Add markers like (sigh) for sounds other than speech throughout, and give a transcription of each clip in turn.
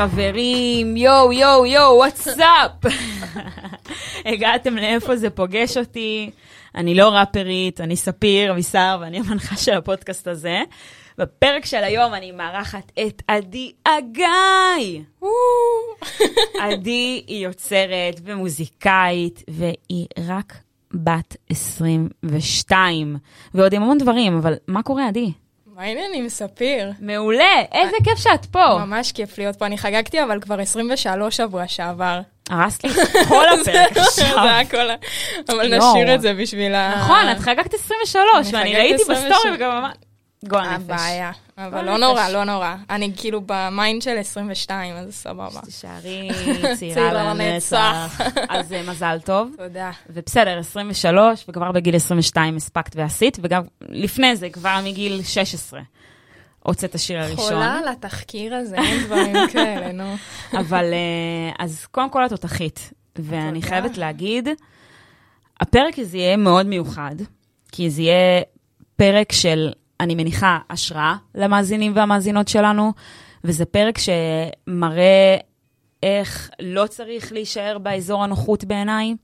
חברים, יואו, יואו, יואו, וואטסאפ. (laughs) הגעתם לאיפה זה פוגש אותי. אני לא ראפרית, אני ספיר אבישר ואני המנחה של הפודקאסט הזה. בפרק של היום אני מארחת את עדי אגאי. עדי היא יוצרת ומוזיקאית, והיא רק בת 22, ועוד עם המון דברים, אבל מה קורה, עדי? מה העניינים, ספיר? מעולה, איזה כיף שאת פה. ממש כיף להיות פה. אני חגגתי אבל כבר 23 שבוע שעבר. הרסת לי (laughs) כל הפרק זה עכשיו. הכל, ה- אבל. נשאיר את זה בשביל ה... נכון, את חגגת 23, אני ואני ראיתי 23. בסטורי וגם אמרתי, גועל נפש. הבעיה. אבל לא. נורא, לא נורא. אני כאילו ב mind של 22, אז סבבה. תישארי (laughs) צעירה לנצח. (laughs) אז אה, מזל טוב. תודה. ובסדר, 23, וכבר בגיל 22 הספקת ועשית, וגם לפני זה, כבר מגיל 16, הוצאת השיר הראשון. חולה על התחקיר הזה, אין דברים (laughs) כאלה, נו. אבל אה, אז קודם כל את תותחית, ואני. חייבת להגיד, הפרק הזה יהיה מאוד מיוחד, כי זה יהיה פרק של, אני מניחה, השראה למאזינים והמאזינות שלנו, וזה פרק שמראה איך לא צריך להישאר באזור הנוחות בעיניי,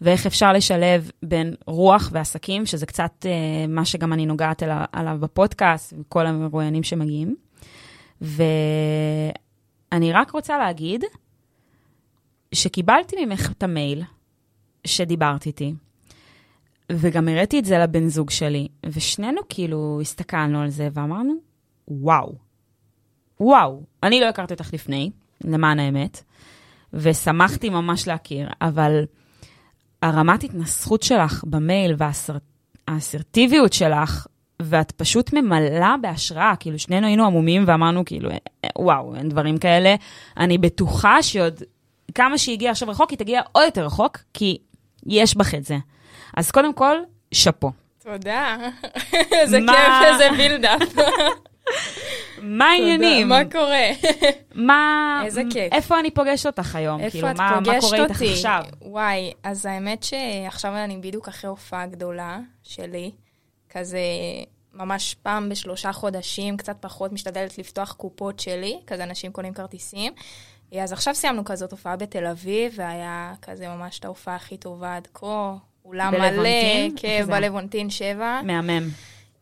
ואיך אפשר לשלב בין רוח ועסקים, שזה קצת אה, מה שגם אני נוגעת אליו, עליו בפודקאסט, וכל המרואיינים שמגיעים. ואני רק רוצה להגיד שקיבלתי ממך את המייל שדיברת איתי, וגם הראיתי את זה לבן זוג שלי, ושנינו כאילו הסתכלנו על זה ואמרנו, וואו, וואו, אני לא הכרתי אותך לפני, למען האמת, ושמחתי ממש להכיר, אבל הרמת התנסחות שלך במייל והאסרטיביות שלך, ואת פשוט ממלאה בהשראה, כאילו שנינו היינו עמומים ואמרנו כאילו, "אה, אה, וואו, אין דברים כאלה. אני בטוחה שעוד כמה שהיא הגיעה עכשיו רחוק, היא תגיע עוד יותר רחוק, כי יש בך את זה. אז קודם כל, שאפו. תודה. (laughs) איזה מה? כיף, איזה בילדאפ. מה העניינים? מה קורה? מה... איזה כיף. איפה אני פוגשת אותך היום? איפה כאילו, את מה, מה פוגשת קורה איתך אותי? עכשיו? וואי, אז האמת שעכשיו אני בדיוק אחרי הופעה גדולה שלי, כזה ממש פעם בשלושה חודשים, קצת פחות, משתדלת לפתוח קופות שלי, כזה אנשים קונים כרטיסים. אז עכשיו סיימנו כזאת הופעה בתל אביב, והיה כזה ממש את ההופעה הכי טובה עד כה. אולם מלא? כן, כזה. בלוונטין 7. מהמם.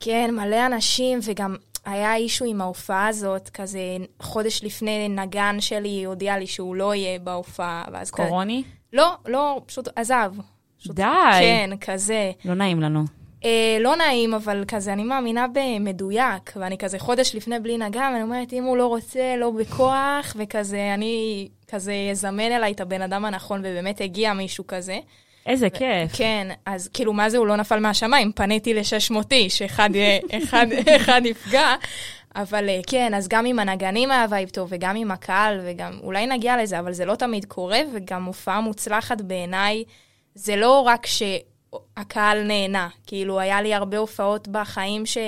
כן, מלא אנשים, וגם היה אישו עם ההופעה הזאת, כזה חודש לפני נגן שלי הודיע לי שהוא לא יהיה בהופעה, ואז כזה... קורוני? לא, לא, פשוט עזב. פשוט, די. כן, כזה. לא נעים לנו. אה, לא נעים, אבל כזה, אני מאמינה במדויק, ואני כזה חודש לפני בלי נגן, ואני אומרת, אם הוא לא רוצה, לא בכוח, וכזה, אני כזה אזמן אליי את הבן אדם הנכון, ובאמת הגיע מישהו כזה. איזה כיף. כן, אז כאילו, מה זה, הוא לא נפל מהשמיים, פניתי ל-600 איש, אחד, (laughs) אחד, אחד נפגע. אבל אה, כן, אז גם עם הנגנים היה vibe טוב, וגם עם הקהל, וגם, אולי נגיע לזה, אבל זה לא תמיד קורה, וגם הופעה מוצלחת בעיניי, זה לא רק שהקהל נהנה, כאילו, היה לי הרבה הופעות בחיים ש...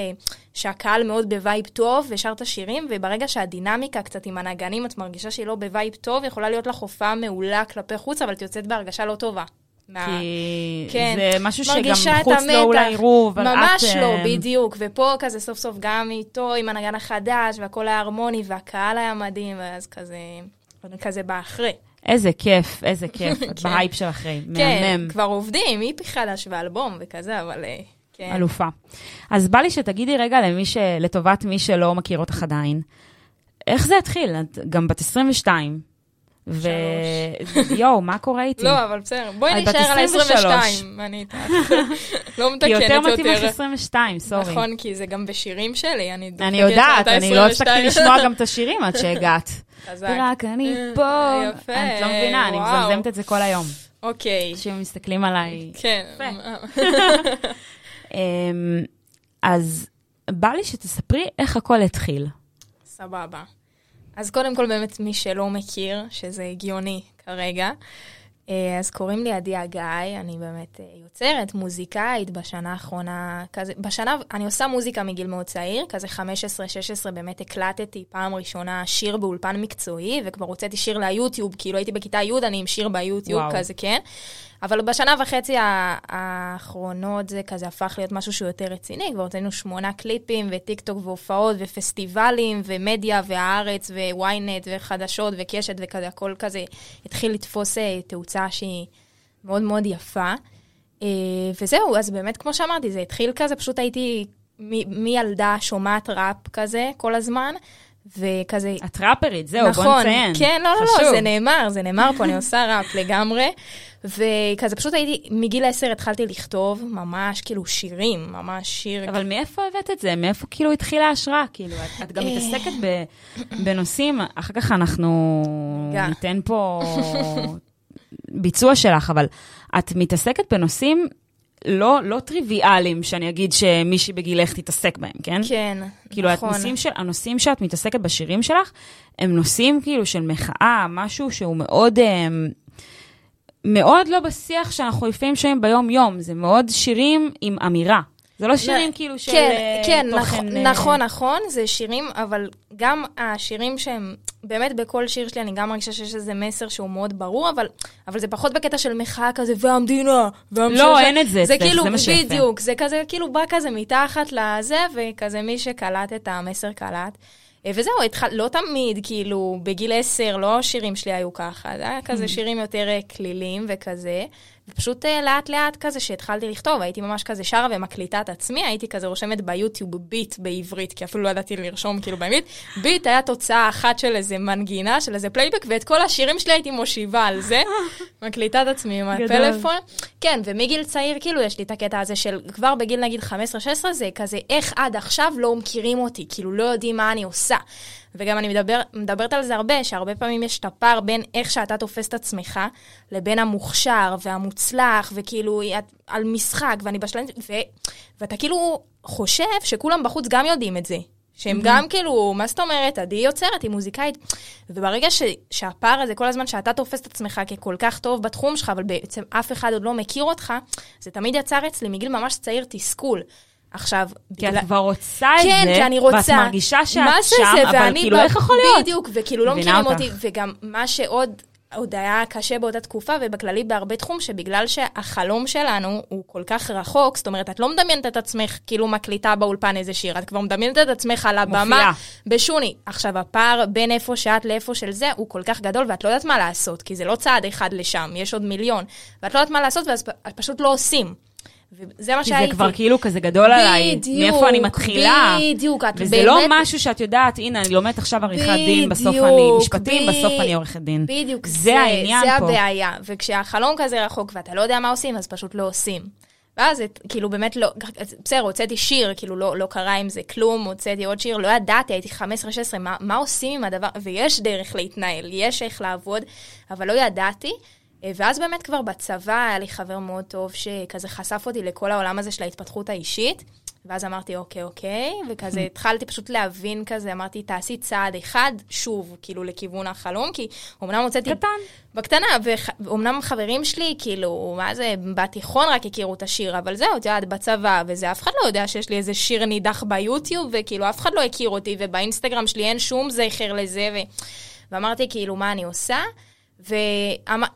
שהקהל מאוד ב vibe טוב, ושרת שירים, וברגע שהדינמיקה קצת עם הנגנים, את מרגישה שהיא לא ב vibe טוב, יכולה להיות לך הופעה מעולה כלפי חוץ, אבל את יוצאת בהרגשה לא טובה. מה- כי כן. זה משהו שגם את בחוץ לא. אולי יראו, אבל את... ממש לא, אה, בדיוק. ופה כזה סוף סוף גם איתו, עם הנגן החדש, והכל היה הרמוני, והקהל היה מדהים, ואז כזה, כזה בא אחרי. איזה כיף, איזה (laughs) כיף. את כן. בהייפ של אחרי, כן, מהמם. כבר עובדים, EP חדש ואלבום וכזה, אבל אה, כן. אלופה. אז בא לי שתגידי רגע למי ש... לטובת מי שלא מכיר אותך עדיין, איך זה התחיל? את גם בת 22. ו... יואו, מה קורה איתי? לא, אבל בסדר, בואי נשאר על 23. ה-22, אני איתך. לא (laughs) כי יותר מתקנת מתאים לך יותר. 22, סורי. נכון, כי זה גם בשירים שלי, אני דופקת אני יודעת, אני לא הפסקתי 22. לשמוע גם את השיר עד שהגעת. (laughs) חזק. רק אני אה, פה. יפה, את לא מבינה, אני וואו. מזמזמת את זה כל היום. אוקיי, אנשים מסתכלים עליי. כן. יפה. (laughs) אמ, אז בא לי שתספרי איך הכל התחיל. סבבה. אז קודם כל, באמת, מי שלא מכיר, שזה הגיוני כרגע, אז קוראים לי עדי הגיא, אני באמת אה, יוצרת, מוזיקאית בשנה האחרונה, כזה, בשנה, אני עושה מוזיקה מגיל מאוד צעיר, כזה 15-16 באמת הקלטתי פעם ראשונה שיר באולפן מקצועי, וכבר הוצאתי שיר ליוטיוב, כאילו הייתי בכיתה י', אני עם שיר ביוטיוב, וואו. כזה, כן. אבל בשנה וחצי האחרונות זה כזה הפך להיות משהו שהוא יותר רציני, כבר הוצאנו שמונה קליפים, וטיק טוק והופעות, ופסטיבלים, ומדיה, והארץ, וויינט, וחדשות, וקשת, וכזה, הכל כזה התחיל לתפוס אה, תאוצה שהיא מאוד מאוד יפה. אה, וזהו, אז באמת, כמו שאמרתי, זה התחיל כזה, פשוט הייתי מילדה שומעת ראפ כזה כל הזמן. וכזה... את ראפרית, זהו, נכון, בוא נציין. כן, לא, לא, לא, זה נאמר, זה נאמר פה, אני עושה ראפ לגמרי. וכזה פשוט הייתי, מגיל עשר התחלתי לכתוב ממש כאילו שירים, ממש שיר. אבל מאיפה הבאת את זה? מאיפה כאילו התחילה ההשראה? כאילו, את, את גם אה. מתעסקת ב, בנושאים, אחר כך אנחנו ניתן פה (laughs) ביצוע שלך, אבל את מתעסקת בנושאים לא, לא טריוויאליים, שאני אגיד שמישהי בגילך תתעסק בהם, כן? כן, כאילו, נכון. כאילו, של, הנושאים שאת מתעסקת בשירים שלך, הם נושאים כאילו של מחאה, משהו שהוא מאוד... אה, מאוד לא בשיח שאנחנו לפעמים שומעים ביום-יום, זה מאוד שירים עם אמירה. זה לא שירים כאילו של כן, אה, כן, תוכן... כן, נכון, נכון, זה שירים, אבל גם השירים שהם, באמת בכל שיר שלי אני גם מרגישה שיש איזה מסר שהוא מאוד ברור, אבל, אבל זה פחות בקטע של מחאה כזה, והמדינה, והמדינה. לא, אין את זה, זה כאילו, זה מה שיפה. בדיוק, זה כזה, כאילו בא כזה מתחת לזה, וכזה מי שקלט את המסר קלט. אה, וזהו, התחל, לא תמיד, כאילו, בגיל עשר, לא השירים שלי היו ככה, זה היה כזה mm. שירים יותר כלילים וכזה. ופשוט uh, לאט לאט כזה שהתחלתי לכתוב, הייתי ממש כזה שרה ומקליטה את עצמי, הייתי כזה רושמת ביוטיוב ביט בעברית, כי אפילו לא ידעתי לרשום כאילו באנגלית. ביט היה תוצאה אחת של איזה מנגינה, של איזה פלייבק, ואת כל השירים שלי הייתי מושיבה על זה, (laughs) מקליטה את עצמי עם הפלאפון. כן, ומגיל צעיר כאילו יש לי את הקטע הזה של כבר בגיל נגיד 15-16, זה כזה איך עד עכשיו לא מכירים אותי, כאילו לא יודעים מה אני עושה. וגם אני מדבר, מדברת על זה הרבה, שהרבה פעמים יש את הפער בין איך שאתה תופס את עצמך, לבין המוכשר והמוצלח, וכאילו על משחק, ואני בשלנית, ו, ואתה כאילו חושב שכולם בחוץ גם יודעים את זה. שהם mm-hmm. גם כאילו, מה זאת אומרת, עדי יוצרת, היא מוזיקאית. וברגע ש, שהפער הזה, כל הזמן שאתה תופס את עצמך ככל כך טוב בתחום שלך, אבל בעצם אף אחד עוד לא מכיר אותך, זה תמיד יצר אצלי מגיל ממש צעיר תסכול. עכשיו... כי. את כבר רוצה כן, את זה, כי אני רוצה. ואת מרגישה שאת שם, זה, אבל כאילו. איך יכול להיות? בדיוק, וכאילו לא מכירים אותי, וגם מה שעוד... עוד היה קשה באותה תקופה, ובכללי בהרבה תחום, שבגלל שהחלום שלנו הוא כל כך רחוק, זאת אומרת, את לא מדמיינת את עצמך כאילו מקליטה באולפן איזה שיר, את כבר מדמיינת את עצמך על הבמה מופיע. בשוני. עכשיו, הפער בין איפה שאת לאיפה של זה הוא כל כך גדול, ואת לא יודעת מה לעשות, כי זה לא צעד אחד לשם, יש עוד מיליון. ואת לא יודעת מה לעשות, ואז פשוט לא עושים. וזה מה שהייתי. כי זה כבר כאילו כזה גדול עליי, מאיפה אני מתחילה. בדיוק, את וזה לא באמת... לא משהו שאת יודעת, הנה, אני לומדת עכשיו עריכת דין, בסוף אני משפטים. בסוף אני עורכת דין. בדיוק, זה, זה העניין זה פה. זה הבעיה. וכשהחלום כזה רחוק ואתה לא יודע מה עושים, אז פשוט לא עושים. ואז כאילו באמת לא, בסדר, הוצאתי שיר, כאילו לא, לא קרה עם זה כלום, הוצאתי עוד שיר, לא ידעתי, הייתי 15-16, מה, מה עושים עם הדבר, ויש דרך להתנהל, יש איך לעבוד, אבל לא ידעתי. אה, ואז באמת כבר בצבא היה לי חבר מאוד טוב שכזה חשף אותי לכל העולם הזה של ההתפתחות האישית. ואז אמרתי, אוקיי, אוקיי, וכזה (laughs) התחלתי פשוט להבין כזה, אמרתי, תעשי צעד אחד, שוב, כאילו, לכיוון החלום, כי אמנם הוצאתי... קטן. בקטנה, ואומנם חברים שלי, כאילו, מה זה, בתיכון רק הכירו את השיר, אבל זהו, את יודעת, בצבא, וזה, אף אחד לא יודע שיש לי איזה שיר נידח ביוטיוב, וכאילו, אף אחד לא הכיר אותי, ובאינסטגרם שלי אין שום זכר לזה, ו... ואמרתי, כאילו, מה אני עושה?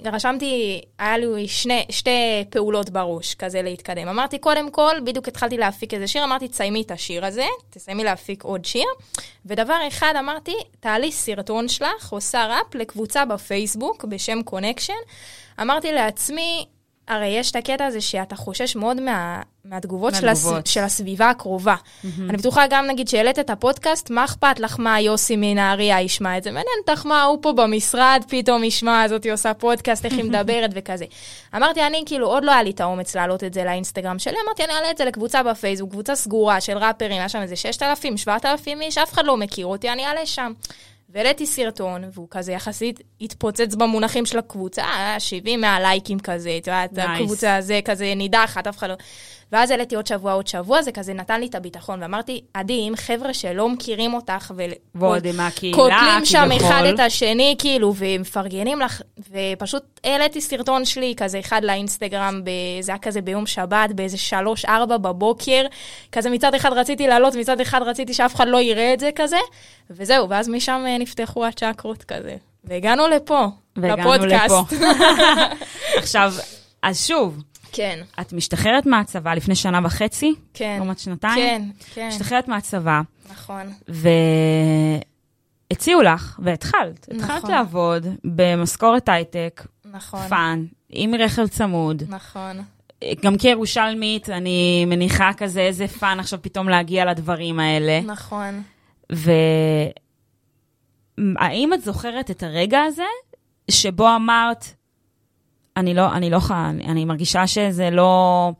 ורשמתי, היה לי שני, שתי פעולות בראש, כזה להתקדם. אמרתי, קודם כל, בדיוק התחלתי להפיק איזה שיר, אמרתי, תסיימי את השיר הזה, תסיימי להפיק עוד שיר. ודבר אחד, אמרתי, תעלי סרטון שלך, עושה ראפ לקבוצה בפייסבוק בשם Connection. אמרתי לעצמי, הרי יש את הקטע הזה שאתה חושש מאוד מה, מהתגובות של, הס, של הסביבה הקרובה. Mm-hmm. אני בטוחה גם, נגיד, שהעלית את הפודקאסט, מה אכפת לך מה יוסי מנהריה ישמע את זה? מעניין אותך מה הוא פה במשרד פתאום ישמע, זאתי עושה פודקאסט, איך היא (laughs) מדברת וכזה. אמרתי, אני כאילו, עוד לא היה לי את האומץ להעלות את זה לאינסטגרם שלי, אמרתי, אני אעלה את זה לקבוצה בפייסבוק, קבוצה סגורה של ראפרים, היה שם איזה 6,000, 7,000 איש, אף אחד לא מכיר אותי, אני אעלה שם. והעליתי סרטון, והוא כזה יחסית התפוצץ במונחים של הקבוצה, היה 70 מהלייקים כזה, את יודעת, nice. הקבוצה הזה כזה נידחת, אף אחד לא... ואז העליתי עוד שבוע, עוד שבוע, זה כזה נתן לי את הביטחון. ואמרתי, עדי, אם חבר'ה שלא מכירים אותך, ועוד עם הקהילה, קוטלים שם אחד את השני, כאילו, ומפרגנים לך, ופשוט העליתי סרטון שלי, כזה אחד לאינסטגרם, זה היה כזה ביום שבת, באיזה שלוש, ארבע בבוקר, כזה מצד אחד רציתי לעלות, מצד אחד רציתי שאף אחד לא יראה את זה כזה, וזהו, ואז משם אה, נפתחו הצ'קרות כזה. והגענו לפה, והגענו לפודקאסט. לפה. (laughs) עכשיו, אז שוב, כן. את משתחררת מהצבא לפני שנה וחצי? כן. לעומת שנתיים? כן, כן. משתחררת מהצבא, נכון. והציעו לך, והתחלת. נכון. התחלת לעבוד במשכורת הייטק, נכון. fun, עם רכב צמוד. נכון. גם כירושלמית, אני מניחה כזה איזה fun עכשיו פתאום להגיע לדברים האלה. נכון. והאם את זוכרת את הרגע הזה שבו אמרת, אני לא, אני לא יכולה, אני, אני מרגישה שזה לא,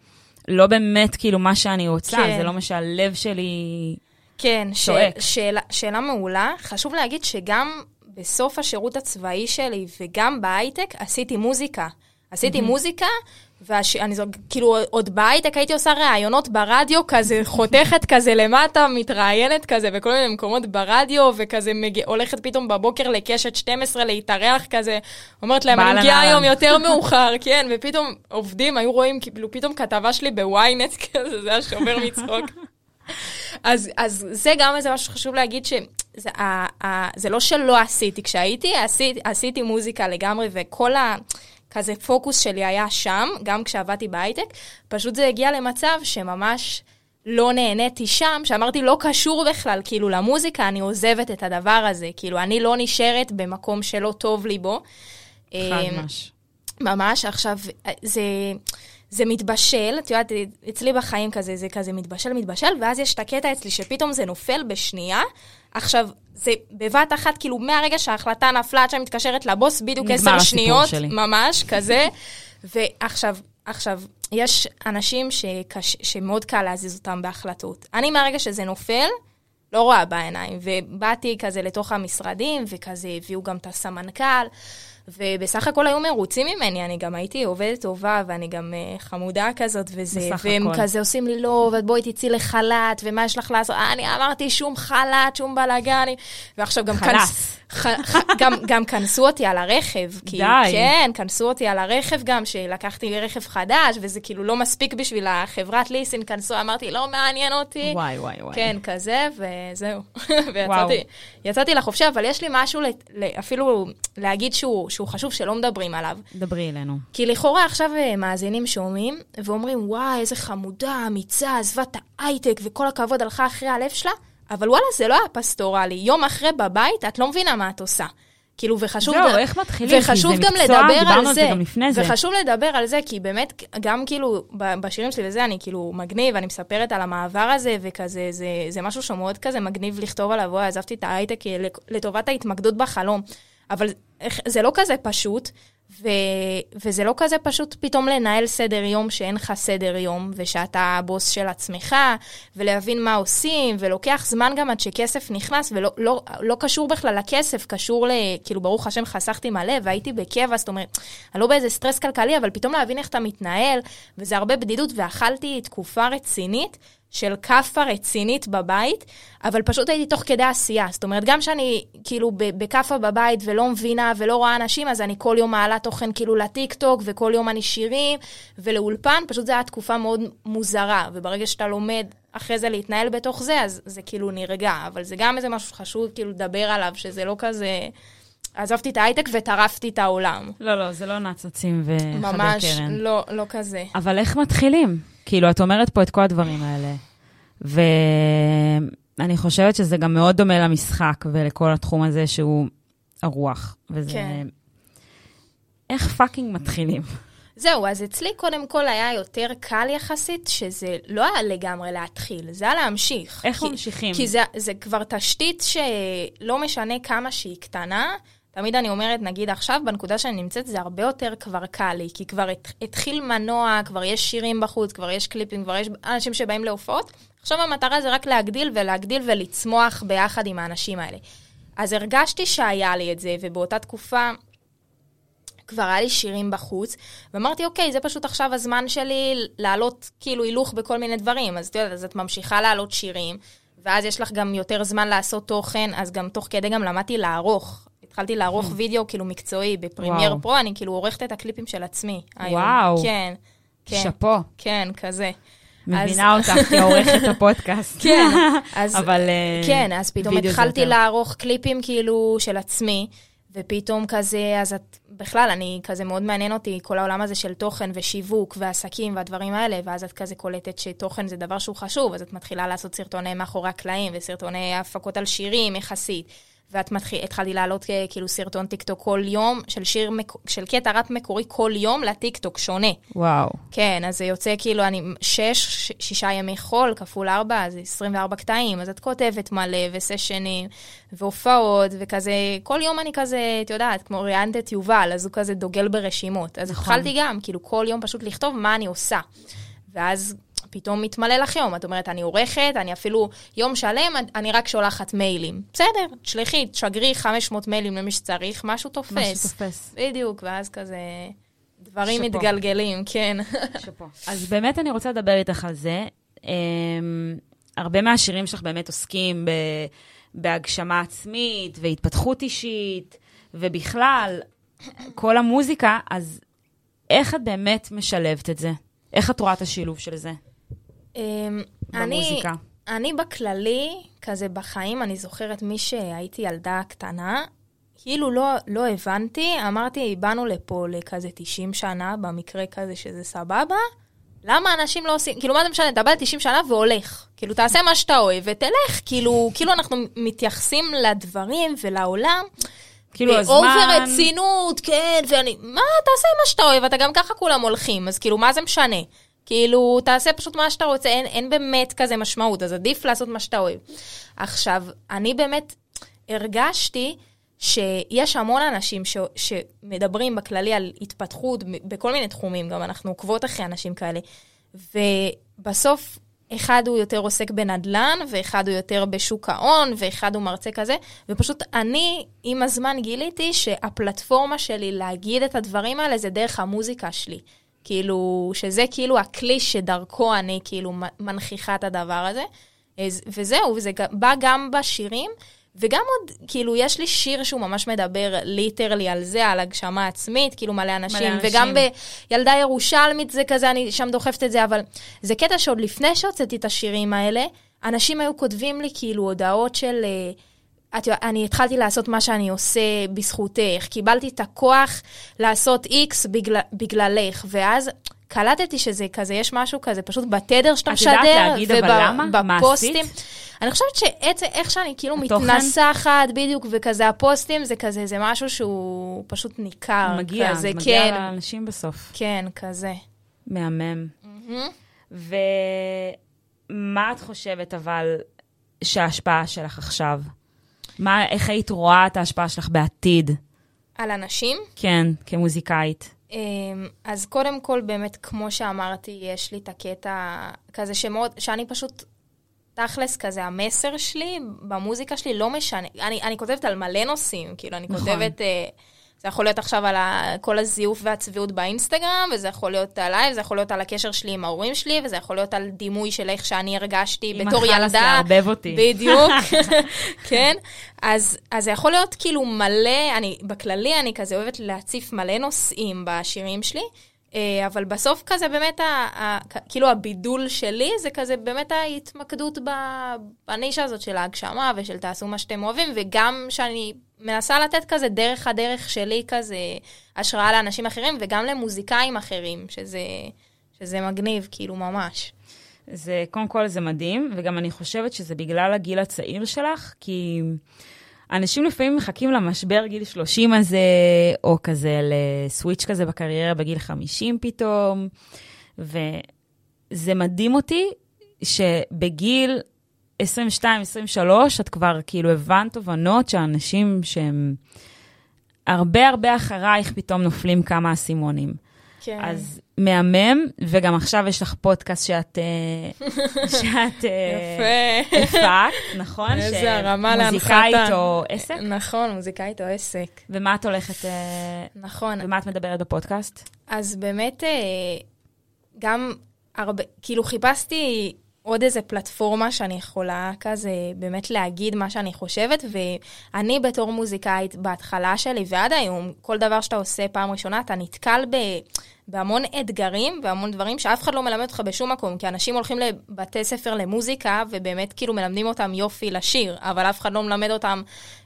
לא באמת כאילו מה שאני רוצה, כן. זה לא מה שהלב שלי... כן, ש... צועק. שאלה, שאלה מעולה. חשוב להגיד שגם בסוף השירות הצבאי שלי וגם בהייטק עשיתי מוזיקה. עשיתי מוזיקה, ואני זו, כאילו עוד בהייטק הייתי עושה ראיונות ברדיו, כזה חותכת כזה למטה, מתראיינת כזה בכל מיני מקומות ברדיו, וכזה מג... הולכת פתאום בבוקר לקשת 12 להתארח כזה, אומרת להם, אני מגיעה היום אהלן." יותר (laughs) מאוחר, כן, ופתאום עובדים היו רואים כאילו פתאום כתבה שלי בוויינט (laughs) כזה, זה היה שובר מצחוק. אז, אז זה גם איזה משהו שחשוב להגיד, שזה ה, ה, זה לא שלא עשיתי, כשהייתי, עשיתי, עשיתי מוזיקה לגמרי, וכל ה... כזה פוקוס שלי היה שם, גם כשעבדתי בהייטק, פשוט זה הגיע למצב שממש לא נהניתי שם, שאמרתי, לא קשור בכלל, כאילו, למוזיקה, אני עוזבת את הדבר הזה. כאילו, אני לא נשארת במקום שלא טוב לי בו. חד אמ, מש. ממש, עכשיו, זה, זה מתבשל, את יודעת, אצלי בחיים כזה, זה כזה מתבשל, מתבשל, ואז יש את הקטע אצלי שפתאום זה נופל בשנייה. עכשיו, זה בבת אחת, כאילו, מהרגע שההחלטה נפלה, עד שאני מתקשרת לבוס, בדיוק עשר שניות, שלי. ממש, כזה. (laughs) ועכשיו, עכשיו, יש אנשים שקש, שמאוד קל להזיז אותם בהחלטות. אני, מהרגע שזה נופל, לא רואה בעיניים, ובאתי כזה לתוך המשרדים, וכזה הביאו גם את הסמנכ"ל, ובסך הכל היו מרוצים ממני, אני גם הייתי עובדת טובה, ואני גם uh, חמודה כזאת, וזה, והם הכל. כזה עושים לי לא, ובואי תצאי לחל"ת, ומה יש לך לעשות? "אה, אני אמרתי שום חל"ת, שום בלאגן, ועכשיו גם חל"ס. ח, ח, גם, גם כנסו אותי על הרכב. כי, די. כן, כנסו אותי על הרכב גם, שלקחתי רכב חדש, וזה כאילו לא מספיק בשביל החברת ליסינג, כנסו, אמרתי, לא מעניין אותי. וואי, וואי, וואי. כן, כזה, וזהו. (laughs) ויצאתי יצאתי לחופשי, אבל יש לי משהו לת- אפילו להגיד שהוא, שהוא חשוב, שלא מדברים עליו. דברי אלינו. כי לכאורה עכשיו אה, מאזינים שומעים, ואומרים, וואי, איזה חמודה, אמיצה, עזבה את ההייטק, וכל הכבוד הלכה אחרי הלב שלה, אבל וואלה, זה לא היה פסטורלי. יום אחרי בבית, את לא מבינה מה את עושה. כאילו, וחשוב... זהו, איך מתחילים? וחשוב גם מקצוע, לדבר על זה. זה גם לפני זה. וחשוב לדבר על זה, כי באמת, גם כאילו, בשירים שלי וזה, אני כאילו מגניב, אני מספרת על המעבר הזה, וכזה, זה, זה משהו שמאוד כזה מגניב לכתוב עליו, וואי, עזבתי את ההייטק אה, לטובת ההתמקדות בחלום. אבל זה לא כזה פשוט, ו, וזה לא כזה פשוט פתאום לנהל סדר יום שאין לך סדר יום, ושאתה הבוס של עצמך, ולהבין מה עושים, ולוקח זמן גם עד שכסף נכנס, ולא לא, לא קשור בכלל לכסף, קשור ל... כאילו, ברוך השם, חסכתי מלא, והייתי בקבע, זאת אומרת, אני לא באיזה סטרס כלכלי, אבל פתאום להבין איך אתה מתנהל, וזה הרבה בדידות, ואכלתי תקופה רצינית. של כאפה רצינית בבית, אבל פשוט הייתי תוך כדי עשייה. זאת אומרת, גם שאני כאילו בכאפה בבית ולא מבינה ולא רואה אנשים, אז אני כל יום מעלה תוכן כאילו לטיקטוק, וכל יום אני שירים, ולאולפן, פשוט זו הייתה תקופה מאוד מוזרה, וברגע שאתה לומד אחרי זה להתנהל בתוך זה, אז זה כאילו נרגע, אבל זה גם איזה משהו שחשוב כאילו לדבר עליו, שזה לא כזה... עזבתי את ההייטק וטרפתי את העולם. לא, לא, זה לא נצוצים וחדי ממש קרן. לא, לא כזה. אבל איך מתחילים? כאילו, את אומרת פה את כל הדברים האלה, ואני חושבת שזה גם מאוד דומה למשחק ולכל התחום הזה שהוא הרוח. וזה... כן. איך פאקינג מתחילים? זהו, אז אצלי קודם כל היה יותר קל יחסית, שזה לא היה לגמרי להתחיל, זה היה להמשיך. איך כי, ממשיכים? כי זה, זה כבר תשתית שלא משנה כמה שהיא קטנה, תמיד אני אומרת, נגיד עכשיו, בנקודה שאני נמצאת, זה הרבה יותר כבר קל לי, כי כבר הת, התחיל מנוע, כבר יש שירים בחוץ, כבר יש קליפים, כבר יש אנשים שבאים להופעות. עכשיו המטרה זה רק להגדיל ולהגדיל ולצמוח ביחד עם האנשים האלה. אז הרגשתי שהיה לי את זה, ובאותה תקופה כבר היה לי שירים בחוץ, ואמרתי, אוקיי, זה פשוט עכשיו הזמן שלי לעלות כאילו הילוך בכל מיני דברים. אז את יודעת, אז את ממשיכה לעלות שירים, ואז יש לך גם יותר זמן לעשות תוכן, אז גם תוך כדי גם למדתי לערוך. התחלתי לערוך Hmm. וידאו כאילו מקצועי ב Premiere. Pro, אני כאילו עורכת את הקליפים של עצמי. היום. וואו. כן, כן, שאפו. כן, כזה. מבינה אותך כעורכת הפודקאסט. (laughs) כן, אז... אבל... אה, כן, אז פתאום התחלתי. לערוך קליפים כאילו של עצמי, ופתאום כזה, אז את, בכלל, אני כזה מאוד מעניין אותי כל העולם הזה של תוכן ושיווק ועסקים והדברים האלה, ואז את כזה קולטת שתוכן זה דבר שהוא חשוב, אז את מתחילה לעשות סרטוני מאחורי הקלעים וסרטוני הפקות על שירים יחסית. ואת מתחיל, התחלתי לעלות אה, כאילו סרטון טיקטוק כל יום, של שיר, מק- של קטע ראפ מקורי כל יום לטיקטוק, שונה. וואו. כן, אז זה יוצא כאילו, אני שש, ש- שישה ימי חול, כפול ארבע, אז 24 קטעים, אז את כותבת מלא, וסשנים, והופעות, וכזה, כל יום אני כזה, את יודעת, כמו ראיינת את יובל, אז הוא כזה דוגל ברשימות. אז נכון. התחלתי גם, כאילו, כל יום פשוט לכתוב מה אני עושה. ואז פתאום מתמלא לך יום, את אומרת, אני עורכת, אני אפילו יום שלם, אני רק שולחת מיילים. בסדר, תשלחי, תשגרי 500 מיילים למי שצריך, משהו תופס. משהו תופס. בדיוק, ואז כזה... דברים שאפו. מתגלגלים, כן. (laughs) אז באמת אני רוצה לדבר איתך על זה. Um, הרבה מהשירים שלך באמת עוסקים ב, בהגשמה עצמית והתפתחות אישית, ובכלל, כל המוזיקה, אז איך את באמת משלבת את זה? איך את רואה את השילוב של זה אמ, אני, במוזיקה? אני בכללי, כזה בחיים, אני זוכרת מי שהייתי ילדה קטנה, כאילו לא, לא הבנתי, אמרתי, באנו לפה לכזה 90 שנה, במקרה כזה שזה סבבה, למה אנשים לא עושים, כאילו מה זה משנה, אתה בא ל-90 שנה והולך, כאילו תעשה מה שאתה אוהב ותלך, כאילו, כאילו אנחנו מתייחסים לדברים ולעולם. כאילו, הזמן... באובר רצינות, כן, ואני, מה, תעשה מה שאתה אוהב, אתה גם ככה כולם הולכים, אז כאילו, מה זה משנה? כאילו, תעשה פשוט מה שאתה רוצה, אין, אין באמת כזה משמעות, אז עדיף לעשות מה שאתה אוהב. עכשיו, אני באמת הרגשתי שיש המון אנשים ש, שמדברים בכללי על התפתחות בכל מיני תחומים, גם אנחנו עוקבות אחרי אנשים כאלה, ובסוף אחד הוא יותר עוסק בנדל"ן, ואחד הוא יותר בשוק ההון, ואחד הוא מרצה כזה, ופשוט אני, עם הזמן גיליתי שהפלטפורמה שלי להגיד את הדברים האלה זה דרך המוזיקה שלי. כאילו, שזה כאילו הכלי שדרכו אני כאילו מנכיחה את הדבר הזה. וזהו, וזה ג- בא גם בשירים, וגם עוד, כאילו, יש לי שיר שהוא ממש מדבר ליטרלי על זה, על הגשמה עצמית, כאילו מלא אנשים, אנשים. וגם בילדה ירושלמית זה כזה, אני שם דוחפת את זה, אבל זה קטע שעוד לפני שהוצאתי את השירים האלה, אנשים היו כותבים לי כאילו הודעות של... אה, את יודעת, אני התחלתי לעשות מה שאני עושה בזכותך, קיבלתי את הכוח לעשות איקס בגלל, בגללך, ואז קלטתי שזה כזה, יש משהו כזה פשוט בתדר שאתה את משדר, יודעת להגיד אבל למה? מה ובפוסטים. אני חושבת שעצם, איך שאני כאילו התוכן? מתנסחת, בדיוק, וכזה הפוסטים, זה כזה, זה משהו שהוא פשוט ניכר. מגיע, כזה, מגיע כן, לאנשים בסוף. כן, כזה. מהמם. ומה את חושבת אבל שההשפעה שלך עכשיו? מה, איך היית רואה את ההשפעה שלך בעתיד? על אנשים? כן, כמוזיקאית. אמ, אז קודם כל, באמת, כמו שאמרתי, יש לי את הקטע כזה שמאוד, שאני פשוט, תכלס כזה, המסר שלי במוזיקה שלי לא משנה. אני, אני כותבת על מלא נושאים, כאילו, אני נכון. כותבת, אה, זה יכול להיות עכשיו על כל הזיוף והצביעות באינסטגרם, וזה יכול להיות עליי, וזה יכול להיות על הקשר שלי עם ההורים שלי, וזה יכול להיות על דימוי של איך שאני הרגשתי בתור ילדה. לערבב אותי. בדיוק, (laughs) כן. אז, אז זה יכול להיות כאילו מלא, אני, בכללי אני כזה אוהבת להציף מלא נושאים בשירים שלי, אבל בסוף כזה באמת, ה, ה, כאילו הבידול שלי זה כזה באמת ההתמקדות בנישה הזאת של ההגשמה ושל תעשו מה שאתם אוהבים, וגם שאני מנסה לתת כזה דרך הדרך שלי כזה השראה לאנשים אחרים וגם למוזיקאים אחרים, שזה, שזה מגניב, כאילו ממש. זה, קודם כל זה מדהים, וגם אני חושבת שזה בגלל הגיל הצעיר שלך, כי אנשים לפעמים מחכים למשבר גיל 30 הזה, או כזה לסוויץ' כזה בקריירה בגיל 50 פתאום, וזה מדהים אותי שבגיל 22-23 את כבר כאילו הבנת תובנות שאנשים שהם הרבה הרבה אחרייך פתאום נופלים כמה אסימונים. כן. אז מהמם, וגם עכשיו יש לך פודקאסט שאת... אה, (laughs) שאת... אה, יפה. הפקת, נכון? איזה הרמה להנחתה. מוזיקאית או עסק? נכון, מוזיקאית או עסק. ומה את הולכת... אה, נכון. ומה את מדברת בפודקאסט? אז באמת, גם הרבה, כאילו חיפשתי עוד איזה פלטפורמה שאני יכולה כזה באמת להגיד מה שאני חושבת, ואני בתור מוזיקאית בהתחלה שלי ועד היום, כל דבר שאתה עושה פעם ראשונה, אתה נתקל ב... בהמון אתגרים והמון דברים שאף אחד לא מלמד אותך בשום מקום, כי אנשים הולכים לבתי ספר למוזיקה, ובאמת כאילו מלמדים אותם יופי לשיר, אבל אף אחד לא מלמד אותם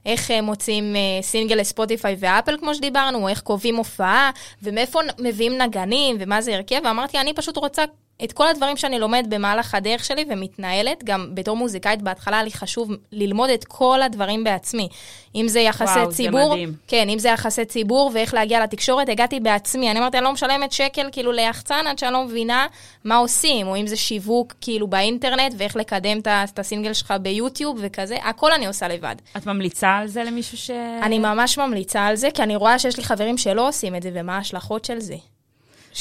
איך אה, מוצאים אה, סינגל לספוטיפיי ואפל, כמו שדיברנו, איך קובעים הופעה, ומאיפה מביאים נגנים, ומה זה הרכב, ואמרתי, אני פשוט רוצה את כל הדברים שאני לומדת במהלך הדרך שלי ומתנהלת, גם בתור מוזיקאית בהתחלה לי חשוב ללמוד את כל הדברים בעצמי. אם זה יחסי וואו, זה ציבור, מדהים. כן, אם זה יחסי ציבור ואיך להגיע לתקשורת, הגעתי בעצמי. אני אמרתי, אני לא משלמת שקל כאילו ליחצן עד שאני לא מבינה מה עושים, או אם זה שיווק כאילו באינטרנט ואיך לקדם את הסינגל שלך ביוטיוב וכזה, הכל אני עושה לבד. את ממליצה על זה למישהו ש... אני ממש ממליצה על זה, כי אני רואה שיש לי חברים שלא עושים את זה, ומה ההשלכות של זה.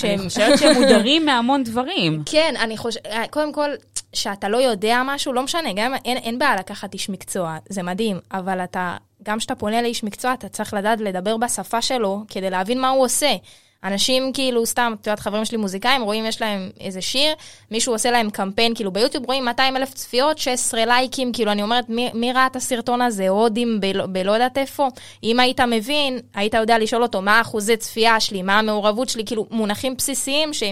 אני חושבת שהם מודרים (laughs) מהמון דברים. כן, אני חושבת, קודם כל, שאתה לא יודע משהו, לא משנה, גם אין, אין בעיה לקחת איש מקצוע, זה מדהים, אבל אתה, גם כשאתה פונה לאיש מקצוע, אתה צריך לדעת לדבר בשפה שלו, כדי להבין מה הוא עושה. אנשים כאילו, סתם, את יודעת, חברים שלי מוזיקאים, רואים, יש להם איזה שיר, מישהו עושה להם קמפיין, כאילו ביוטיוב רואים 200 אלף צפיות, 16 לייקים, כאילו, אני אומרת, מי, מי ראה את הסרטון הזה, הודים, בלא, בלא יודעת איפה? אם היית מבין, היית יודע לשאול אותו, מה האחוזי צפייה שלי, מה המעורבות שלי, כאילו, מונחים בסיסיים ש...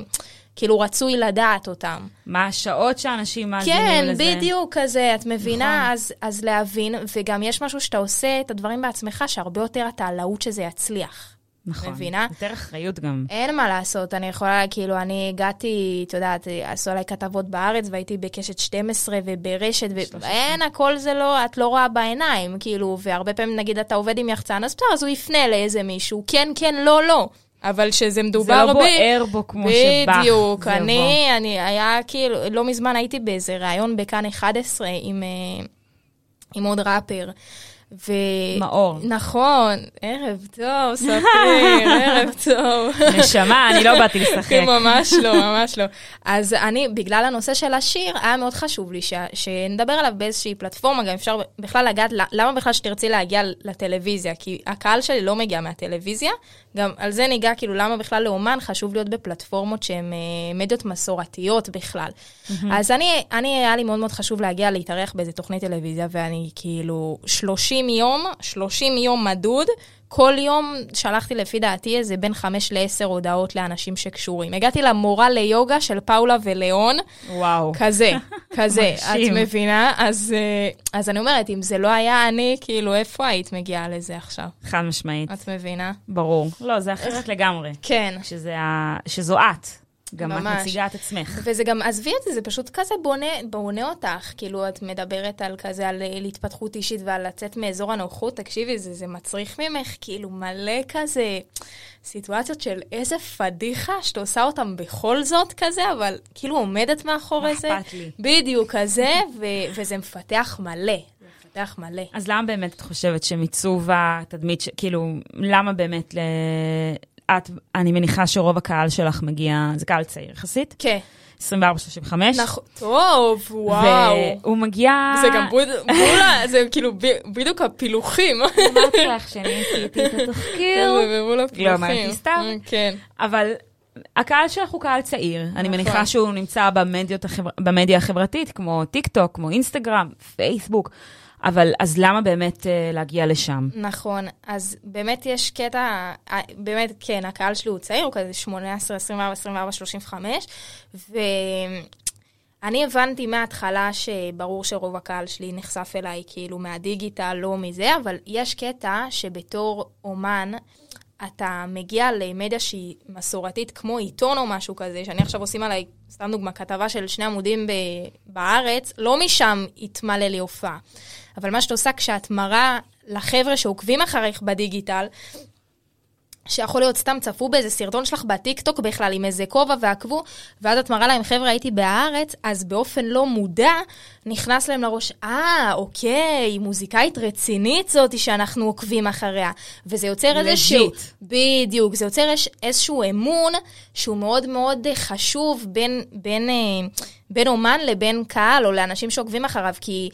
כאילו רצוי לדעת אותם. מה השעות שאנשים מאזינים כן, לזה. בדיוק כזה, את מבינה? נכון. אז, אז להבין, וגם יש משהו שאתה עושה את הדברים בעצמך, שהרבה יותר אתה להוט שזה יצליח. נכון. מבינה? יותר אחריות גם. אין מה לעשות, אני יכולה, כאילו, אני הגעתי, את יודעת, עשו עליי כתבות בארץ, והייתי בקשת 12 וברשת, ואין, הכל זה לא, את לא רואה בעיניים, כאילו, והרבה פעמים, נגיד, אתה עובד עם יחצן, אז בסדר, אז הוא יפנה לאיזה מישהו, כן, כן, לא, לא. אבל שזה מדובר זה לא. בוער בו כמו שבא. בדיוק, אני, אני, היה כאילו, לא מזמן הייתי באיזה ראיון בכאן 11 עם, אה, עם עוד ראפר. ו... מאור. נכון, ערב טוב, ספיר, (laughs) ערב טוב. נשמה, אני לא באתי לשחק. ממש לא, ממש לא. אז אני, בגלל הנושא של השיר, היה מאוד חשוב לי ש... שנדבר עליו באיזושהי פלטפורמה, גם אפשר בכלל לגעת, למה בכלל שתרצי להגיע לטלוויזיה? כי הקהל שלי לא מגיע מהטלוויזיה, גם על זה ניגע, כאילו, למה בכלל לאומן חשוב להיות בפלטפורמות שהן אה, מדיות מסורתיות בכלל. אז אני, אני, היה לי מאוד מאוד חשוב להגיע להתארח באיזה תוכנית טלוויזיה, ואני כאילו 30 יום, 30 יום מדוד, כל יום שלחתי לפי דעתי איזה בין 5 ל-10 הודעות לאנשים שקשורים. הגעתי למורה ליוגה של פאולה וליאון, וואו. כזה, (laughs) כזה, את. מבינה? אז, אה, אז אני אומרת, אם זה לא היה אני, כאילו, איפה היית מגיעה לזה עכשיו? חד משמעית. את מבינה? ברור. לא, זה אחרת לגמרי. כן. שזה ה- שזו את. גם את ממש. מציגה את עצמך. וזה גם, עזבי את זה, זה פשוט כזה בונה, בונה אותך. כאילו, את מדברת על כזה, על, על התפתחות אישית ועל לצאת מאזור הנוחות, תקשיבי, זה, זה מצריך ממך כאילו מלא כזה סיטואציות של איזה פדיחה שאת עושה אותם בכל זאת כזה, אבל כאילו עומדת מאחורי מה זה. אכפת לי? בדיוק, כזה, ו, וזה מפתח מלא. מפתח מלא. אז למה באמת את חושבת שמיצוב התדמית, ש- כאילו, למה באמת ל... את, אני מניחה שרוב הקהל שלך מגיע, זה קהל צעיר יחסית, כן. 24-35. נכון, טוב, וואו. והוא מגיע... זה גם בול, בולה, זה כאילו בדיוק הפילוחים. אמרתי לך שאני עשיתי את התחקיר. זה בול הפילוחים. לא, אמרתי סתם. כן. אבל הקהל שלך הוא קהל צעיר. אני נכון. מניחה שהוא נמצא. במדיה החברתית, כמו טיק טוק, כמו אינסטגרם, פייסבוק. אבל אז למה באמת אה, להגיע לשם? נכון, אז באמת יש קטע, אה, באמת, כן, הקהל שלי הוא צעיר, הוא כזה 18, 24, 24, 35, ואני הבנתי מההתחלה שברור שרוב הקהל שלי נחשף אליי כאילו מהדיגיטל, לא מזה, אבל יש קטע שבתור אומן, אתה מגיע למדיה שהיא מסורתית, כמו עיתון או משהו כזה, שאני עכשיו עושים עליי, סתם דוגמה, כתבה של שני עמודים ב- בארץ, לא משם יתמלא לי הופעה. אבל מה שאת עושה כשאת מראה לחבר'ה שעוקבים אחריך בדיגיטל, שיכול להיות סתם צפו באיזה סרטון שלך בטיקטוק בכלל עם איזה כובע ועקבו, ואז את מראה להם, חבר'ה, הייתי בהארץ, אז באופן לא מודע נכנס להם לראש, אה, אוקיי, מוזיקאית רצינית זאתי שאנחנו עוקבים אחריה. וזה יוצר איזשהו... בדיוק, זה יוצר איזשהו אמון שהוא מאוד מאוד חשוב בין, בין, אה, בין אומן לבין קהל, או לאנשים שעוקבים אחריו, כי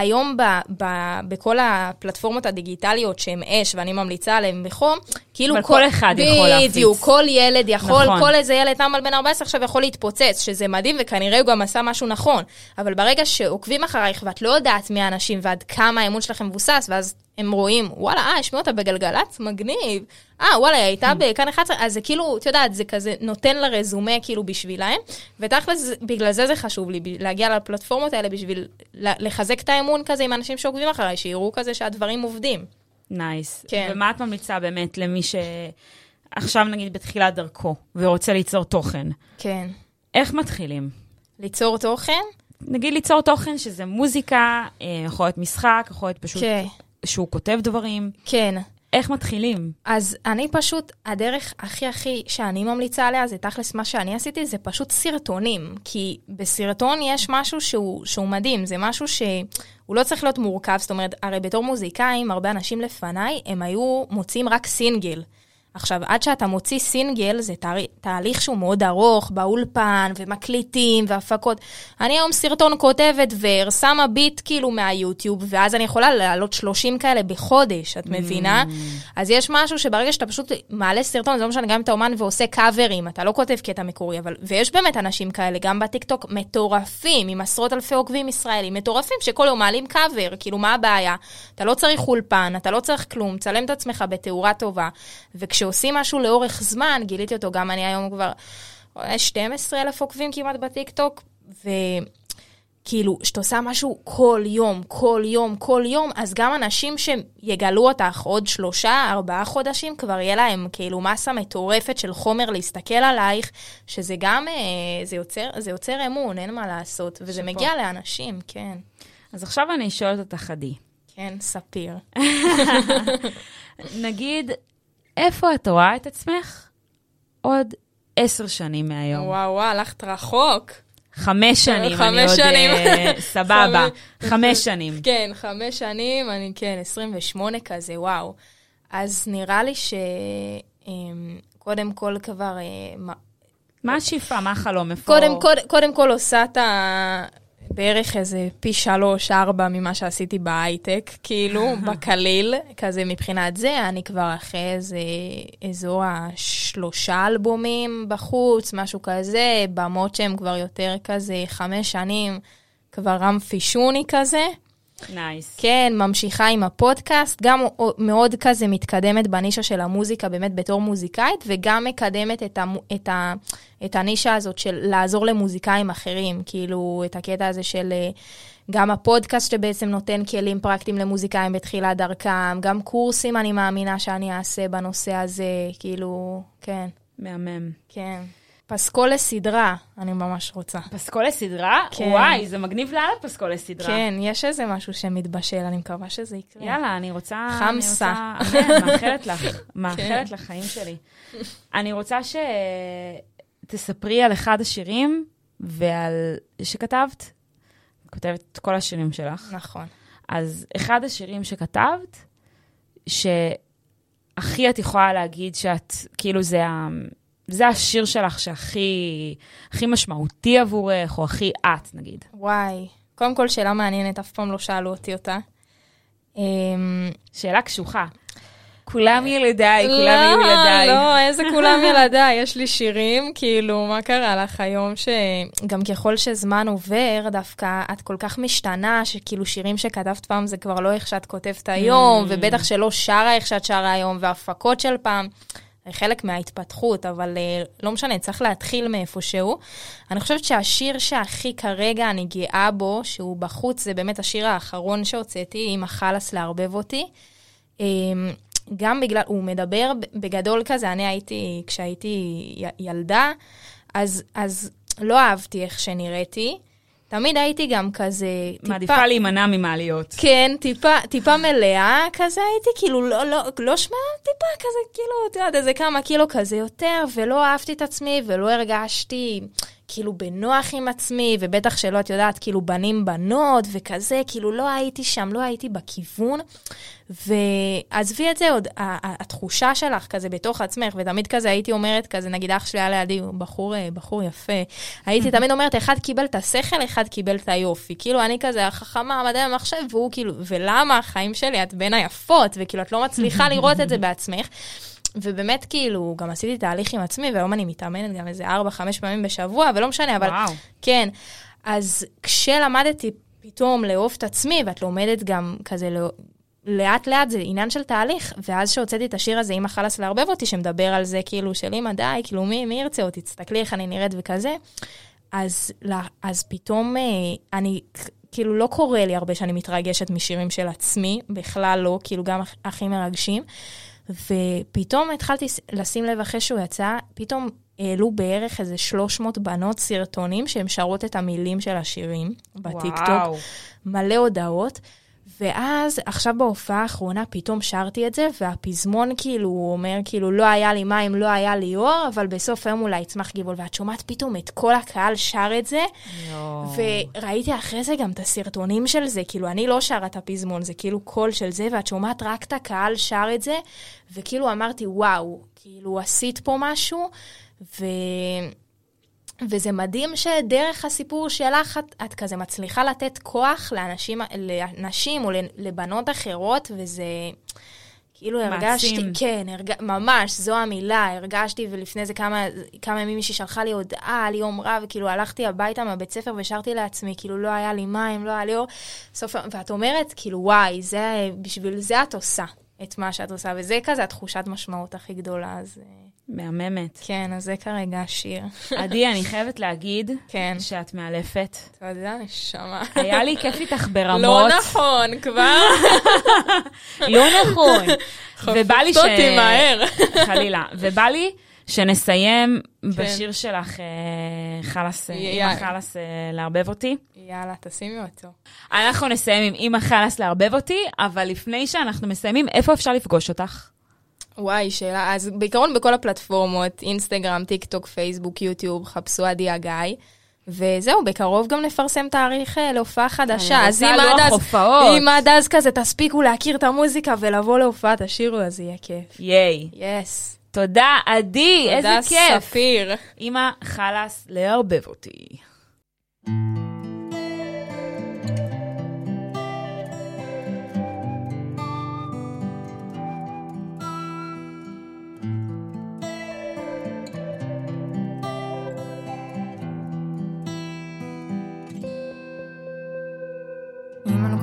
היום ב, ב, בכל הפלטפורמות הדיגיטליות שהן אש, ואני ממליצה עליהן בחום, כאילו אבל כל, כל אחד יכול להפיץ. בדיוק, כל ילד יכול, נכון. כל איזה ילד נעמל בן 14 עכשיו יכול להתפוצץ, שזה מדהים, וכנראה הוא גם עשה משהו נכון. אבל ברגע שעוקבים אחרייך ואת לא יודעת מי האנשים ועד כמה האמון שלכם מבוסס, ואז הם רואים, וואלה, אה, השמיעו אותה בגלגלצ? מגניב. אה, וואלה, היא הייתה בכאן 11, אז זה כאילו, את יודעת, זה כזה נותן לה רזומה כאילו בשבילהם, ותכלס, בגלל זה זה חשוב לי, להגיע לפלטפורמות האלה בשביל לחזק את האמון כזה עם אנשים שעוקבים אחריי, שיראו כזה שהדברים עובדים. Nice. Nice. כן. ומה את ממליצה באמת למי שעכשיו נגיד בתחילת דרכו, ורוצה ליצור תוכן? כן. איך מתחילים? ליצור תוכן? נגיד ליצור תוכן שזה מוזיקה, אה, יכול להיות משחק, יכול להיות פשוט כן. שהוא כותב דברים. כן. איך מתחילים? אז אני פשוט, הדרך הכי הכי שאני ממליצה עליה, זה תכלס מה שאני עשיתי, זה פשוט סרטונים. כי בסרטון יש משהו שהוא, שהוא מדהים, זה משהו שהוא לא צריך להיות מורכב, זאת אומרת, הרי בתור מוזיקאים, הרבה אנשים לפניי, הם היו מוציאים רק סינגל. עכשיו, עד שאתה מוציא סינגל, זה תה, תהליך שהוא מאוד ארוך, באולפן, ומקליטים, והפקות. אני היום סרטון כותבת ור, שמה ביט כאילו מהיוטיוב, ואז אני יכולה להעלות 30 כאלה בחודש, את מבינה? Mm. אז יש משהו שברגע שאתה פשוט מעלה סרטון, זה לא משנה, גם אם אתה אומן ועושה קאברים, אתה לא כותב קטע מקורי, אבל... ויש באמת אנשים כאלה, גם בטיקטוק, מטורפים, עם עשרות אלפי עוקבים ישראלים, מטורפים, שכל יום מעלים קאבר, כאילו, מה הבעיה? אתה לא צריך אולפן, אתה לא צריך כלום, צלם את עצמך בתאורה טובה. וכש כשעושים משהו לאורך זמן, גיליתי אותו, גם אני היום כבר 12 אלף עוקבים כמעט בטיקטוק, וכאילו, כשאתה עושה משהו כל יום, כל יום, כל יום, אז גם אנשים שיגלו אותך עוד שלושה, ארבעה חודשים, כבר יהיה להם כאילו מסה מטורפת של חומר להסתכל עלייך, שזה גם, אה, זה יוצר, זה יוצר אמון, אין מה לעשות, וזה שפה. מגיע לאנשים, כן. אז עכשיו אני שואלת אותך, עדי. כן, ספיר. (laughs) נגיד, איפה את רואה את עצמך עוד עשר שנים מהיום? וואו, וואו, הלכת רחוק. חמש שנים, חמש אני שנים. עוד (laughs) סבבה. (laughs) חמש שנים. כן, חמש שנים, אני כן, 28 כזה, וואו. אז נראה לי שקודם אמ, כל כבר... אה, מה השאיפה? מה החלום? איפה... קודם, קודם, קודם כל עושה את ה... בערך איזה פי שלוש-ארבע ממה שעשיתי בהייטק, כאילו, (laughs) בקליל, כזה מבחינת זה, אני כבר אחרי איזה אזור השלושה אלבומים בחוץ, משהו כזה, במות שהם כבר יותר כזה חמש שנים, כבר אמפי שוני כזה. Nice. Nice. כן, ממשיכה עם הפודקאסט, גם מאוד כזה מתקדמת בנישה של המוזיקה, באמת בתור מוזיקאית, וגם מקדמת את, ה, את, ה, את הנישה הזאת של לעזור למוזיקאים אחרים, כאילו, את הקטע הזה של אה, גם הפודקאסט שבעצם נותן כלים פרקטיים למוזיקאים בתחילת דרכם, גם קורסים אני מאמינה שאני אעשה בנושא הזה, כאילו, כן. מהמם. כן. פסקול לסדרה, אני ממש רוצה. פסקול לסדרה? כן. וואי, זה מגניב לאללה פסקול לסדרה. כן, יש איזה משהו שמתבשל, אני מקווה שזה יקרה. יאללה, אני רוצה... חמסה. אני רוצה... מאחלת לך, (laughs) מאחלת כן. לחיים שלי. אני רוצה שתספרי על אחד השירים ועל... שכתבת. כותבת את כל השירים שלך. נכון. אז אחד השירים שכתבת, שהכי את יכולה להגיד שאת, כאילו זה ה... זה השיר שלך שהכי הכי משמעותי עבורך, או הכי את, נגיד? וואי, קודם כל שאלה מעניינת, אף פעם לא שאלו אותי אותה. אמ, שאלה קשוחה. כולם ילדיי, כולם יהיו לא, ילדיי. לא, לא, איזה כולם (laughs) ילדיי? יש לי שירים, כאילו, מה קרה לך היום שגם ככל שזמן עובר, דווקא את כל כך משתנה, שכאילו שירים שכתבת פעם זה כבר לא איך שאת כותבת היום, mm. ובטח שלא שרה איך שאת שרה היום, והפקות של פעם. חלק מההתפתחות, אבל uh, לא משנה, צריך להתחיל מאיפשהו. אני חושבת שהשיר שהכי כרגע אני גאה בו, שהוא בחוץ, זה באמת השיר האחרון שהוצאתי, עם החלאס לערבב אותי. Um, גם בגלל, הוא מדבר בגדול כזה, אני הייתי, כשהייתי ילדה, אז, אז לא אהבתי איך שנראיתי. תמיד הייתי גם כזה טיפה... מעדיפה להימנע ממעליות. כן, טיפה, טיפה מלאה כזה הייתי, כאילו לא, לא, לא שמע, טיפה כזה, כאילו, את יודעת, איזה כמה קילו כזה יותר, ולא אהבתי את עצמי, ולא הרגשתי כאילו בנוח עם עצמי, ובטח שלא, את יודעת, כאילו בנים בנות וכזה, כאילו לא הייתי שם, לא הייתי בכיוון. ועזבי את זה עוד, התחושה שלך כזה בתוך עצמך, ותמיד כזה הייתי אומרת כזה, נגיד אח שלי היה לידי, בחור, אה, בחור יפה, הייתי תמיד אומרת, אחד קיבל את השכל, אחד קיבל את היופי. כאילו, אני כזה החכמה, מדעי המחשב, והוא כאילו, ולמה החיים שלי, את בין היפות, וכאילו, את לא מצליחה לראות את זה (laughs) בעצמך. ובאמת, כאילו, גם עשיתי תהליך עם עצמי, והיום אני מתאמנת גם איזה 4-5 פעמים בשבוע, ולא משנה, אבל... וואו. כן. אז כשלמדתי פתאום לאהוב את עצמי, ואת לומדת גם כזה לא... לאט לאט זה עניין של תהליך, ואז שהוצאתי את השיר הזה, אמא חלאס לערבב אותי, שמדבר על זה כאילו של אמא די, כאילו מי, מי ירצה אותי, תסתכלי איך אני נראית וכזה, אז, אז פתאום אה, אני, כאילו לא קורה לי הרבה שאני מתרגשת משירים של עצמי, בכלל לא, כאילו גם הכי מרגשים. ופתאום התחלתי לשים לב אחרי שהוא יצא, פתאום העלו בערך איזה 300 בנות סרטונים שהן שרות את המילים של השירים בטיקטוק. מלא הודעות. ואז עכשיו בהופעה האחרונה פתאום שרתי את זה, והפזמון כאילו, הוא אומר כאילו, לא היה לי מים, לא היה לי אור, אבל בסוף היום אולי יצמח גיבול. ואת שומעת פתאום את כל הקהל שר את זה, יו. וראיתי אחרי זה גם את הסרטונים של זה, כאילו, אני לא שרה את הפזמון, זה כאילו קול של זה, ואת שומעת רק את הקהל שר את זה, וכאילו אמרתי, וואו, כאילו, עשית פה משהו, ו... וזה מדהים שדרך הסיפור שלך את, את כזה מצליחה לתת כוח לאנשים, לנשים או לבנות אחרות, וזה כאילו הרגשתי, מעצים. כן, הרג, ממש, זו המילה, הרגשתי, ולפני זה כמה, כמה ימים מישהי שלחה לי הודעה על יום רע, וכאילו הלכתי הביתה מהבית ספר ושרתי לעצמי, כאילו לא היה לי מים, לא היה לי אור, סוף, ואת אומרת, כאילו, וואי, זה, בשביל זה את עושה את מה שאת עושה, וזה כזה התחושת משמעות הכי גדולה, אז... מהממת. כן, אז זה כרגע השיר. עדי, (laughs) אני חייבת להגיד כן. שאת מאלפת. תודה, נשמה. היה לי כיף איתך (laughs) ברמות. (laughs) לא נכון, כבר. לא נכון. ובא לי ש... אותי מהר. חלילה. ובא לי שנסיים כן. בשיר שלך, אה, חלאס, אמא חלאס אה, לערבב אותי. יאללה, תשימי אותו. אנחנו נסיים עם אמא חלאס לערבב אותי, אבל לפני שאנחנו מסיימים, איפה אפשר לפגוש אותך? וואי, שאלה. אז בעיקרון בכל הפלטפורמות, אינסטגרם, טיק טוק, פייסבוק, יוטיוב, חפשו עדי אגאי. וזהו, בקרוב גם נפרסם תאריך אה, להופעה חדשה. אז אם עד אז, אם עד אז כזה תספיקו להכיר את המוזיקה ולבוא להופעה, תשאירו, אז יהיה כיף. ייי. Yes. תודה, עדי, איזה כיף. תודה, ספיר. אמא, חלאס לערבב אותי.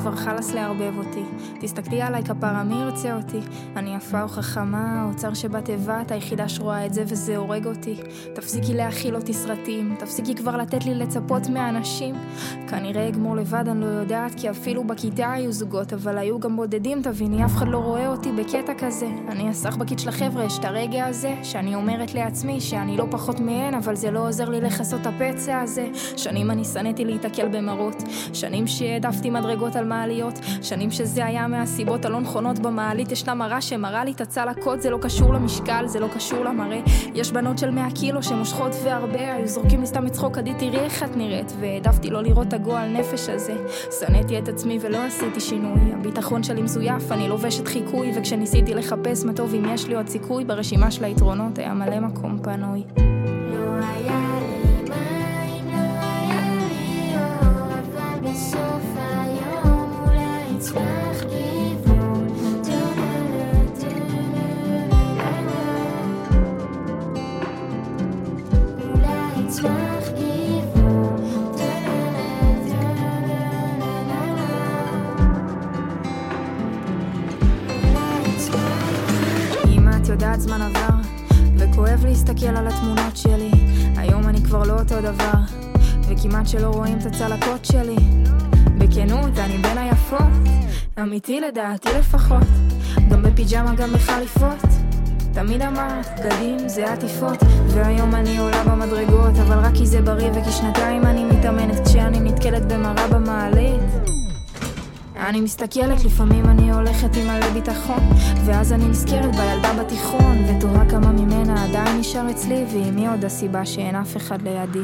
כבר חלאס לערבב אותי. תסתכלי עליי כפרה, מי ירצה אותי? אני יפה או חכמה, האוצר שבתיבה, את היחידה שרואה את זה וזה הורג אותי. תפסיקי להכיל אותי סרטים, תפסיקי כבר לתת לי לצפות מהאנשים. כנראה אגמור לבד, אני לא יודעת, כי אפילו בכיתה היו זוגות, אבל היו גם בודדים, תביני, אף אחד לא רואה אותי בקטע כזה. אני הסחבקית של החבר'ה, יש את הרגע הזה, שאני אומרת לעצמי שאני לא פחות מהן, אבל זה לא עוזר לי לכסות את הפצע הזה. שנים אני שנאתי להיתקל במראות, שנים שהעדפתי מדרגות על מעליות. שנים שזה היה מהסיבות הלא נכונות במעלית. ישנה מראה שמראה לי את הצלקות, זה לא קשור למשקל, זה לא קשור למראה. יש בנות של 100 קילו שמושכות והרבה, היו זורקים לי סתם לצחוק, עדי תראי איך את נראית. והעדפתי לא לראות את הגועל נפש הזה. שנאתי את עצמי ולא עשיתי שינוי. הביטחון שלי מזויף, אני לובשת חיקוי, וכשניסיתי לחפש מה טוב אם יש לי עוד סיכוי, ברשימה של היתרונות היה מלא מקום פנוי. וכמעט שלא רואים את הצלקות שלי. בכנות, אני בין היפות, אמיתי לדעתי לפחות. גם בפיג'מה, גם בחליפות. תמיד אמרת, בגדים זה עטיפות, והיום אני עולה במדרגות, אבל רק כי זה בריא וכי שנתיים אני מתאמנת כשאני נתקלת במראה במעלית. אני מסתכלת, לפעמים אני הולכת עם מלא ביטחון ואז אני נזכרת בילדה בתיכון ותוהה כמה ממנה עדיין נשאר אצלי ואם היא עוד הסיבה שאין אף אחד לידי